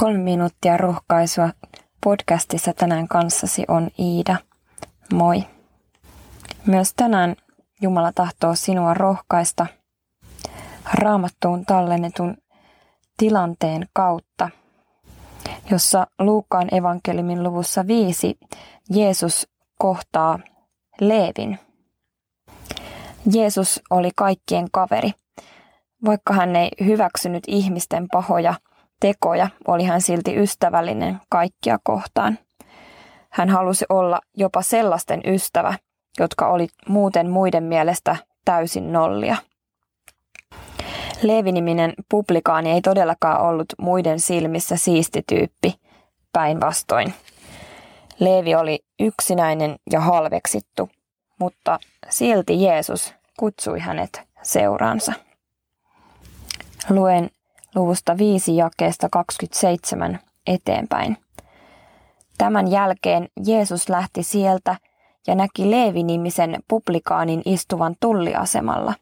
Kolme minuuttia rohkaisua podcastissa tänään kanssasi on Iida. Moi. Myös tänään Jumala tahtoo sinua rohkaista raamattuun tallennetun tilanteen kautta, jossa Luukkaan evankeliumin luvussa viisi Jeesus kohtaa Leevin. Jeesus oli kaikkien kaveri. Vaikka hän ei hyväksynyt ihmisten pahoja tekoja, oli hän silti ystävällinen kaikkia kohtaan. Hän halusi olla jopa sellaisten ystävä, jotka oli muuten muiden mielestä täysin nollia. Leevi-niminen publikaani ei todellakaan ollut muiden silmissä siisti tyyppi, päinvastoin. Leevi oli yksinäinen ja halveksittu, mutta silti Jeesus kutsui hänet seuraansa. Luen luvusta 5 jakeesta 27 eteenpäin. Tämän jälkeen Jeesus lähti sieltä ja näki Leevi-nimisen publikaanin istuvan tulliasemalla.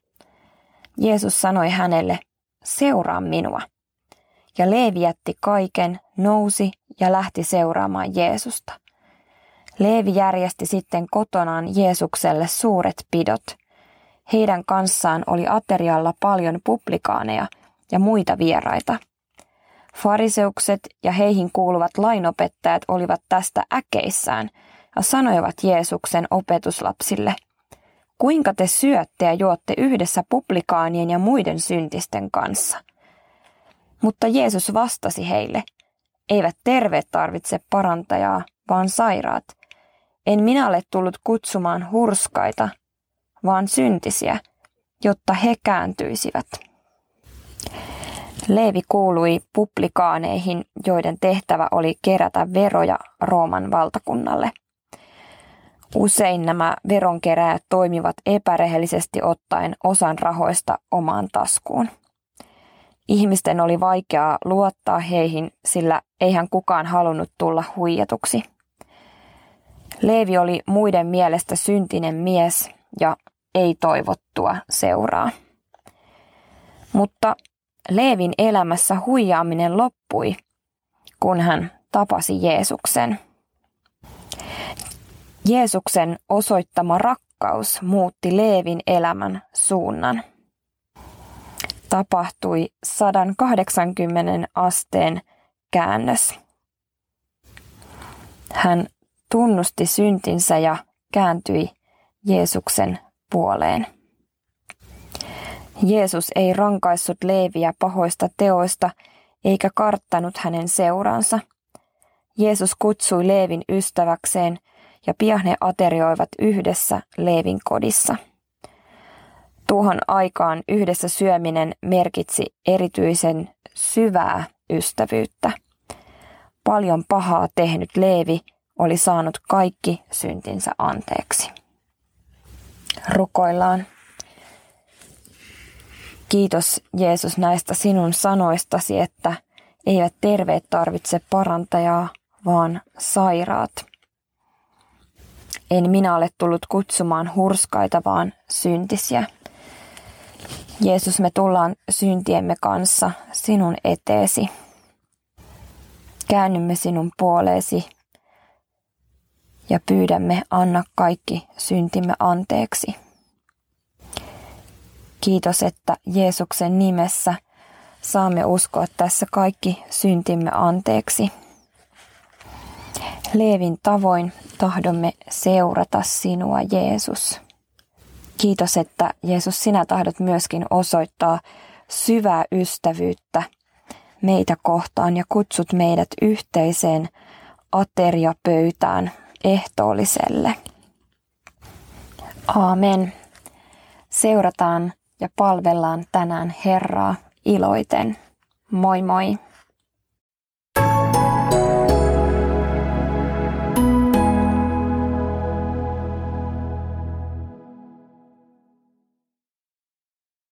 Jeesus sanoi hänelle, seuraa minua. Ja Leevi jätti kaiken, nousi ja lähti seuraamaan Jeesusta. Leevi järjesti sitten kotonaan Jeesukselle suuret pidot. Heidän kanssaan oli aterialla paljon publikaaneja ja muita vieraita. Fariseukset ja heihin kuuluvat lainopettajat olivat tästä äkeissään ja sanoivat Jeesuksen opetuslapsille, kuinka te syötte ja juotte yhdessä publikaanien ja muiden syntisten kanssa? Mutta Jeesus vastasi heille, eivät terveet tarvitse parantajaa, vaan sairaat. En minä ole tullut kutsumaan hurskaita, vaan syntisiä, jotta he kääntyisivät. Leevi kuului publikaaneihin, joiden tehtävä oli kerätä veroja Rooman valtakunnalle. Usein nämä veronkeräjät toimivat epärehellisesti ottaen osan rahoista omaan taskuun. Ihmisten oli vaikeaa luottaa heihin, sillä eihän kukaan halunnut tulla huijatuksi. Leevi oli muiden mielestä syntinen mies ja ei toivottua seuraa. Mutta Leevin elämässä huijaaminen loppui, kun hän tapasi Jeesuksen. Jeesuksen osoittama rakkaus muutti Leevin elämän suunnan. Tapahtui 180 asteen käännös. Hän tunnusti syntinsä ja kääntyi Jeesuksen puoleen. Jeesus ei rankaissut Leeviä pahoista teoista eikä karttanut hänen seuraansa. Jeesus kutsui Leevin ystäväkseen ja pian he aterioivat yhdessä Leevin kodissa. Tuohon aikaan yhdessä syöminen merkitsi erityisen syvää ystävyyttä. Paljon pahaa tehnyt Leevi oli saanut kaikki syntinsä anteeksi. Rukoillaan. Kiitos Jeesus näistä sinun sanoistasi, että eivät terveet tarvitse parantajaa, vaan sairaat. En minä ole tullut kutsumaan hurskaita, vaan syntisiä. Jeesus, me tullaan syntiemme kanssa sinun eteesi. Käännymme sinun puoleesi ja pyydämme anna kaikki syntimme anteeksi. Kiitos, että Jeesuksen nimessä saamme uskoa tässä kaikki syntimme anteeksi. Leevin tavoin tahdomme seurata sinua, Jeesus. Kiitos, että Jeesus sinä tahdot myöskin osoittaa syvää ystävyyttä meitä kohtaan ja kutsut meidät yhteiseen ateriapöytään ehtoolliselle. Aamen. Seurataan ja palvellaan tänään Herraa iloiten. Moi moi!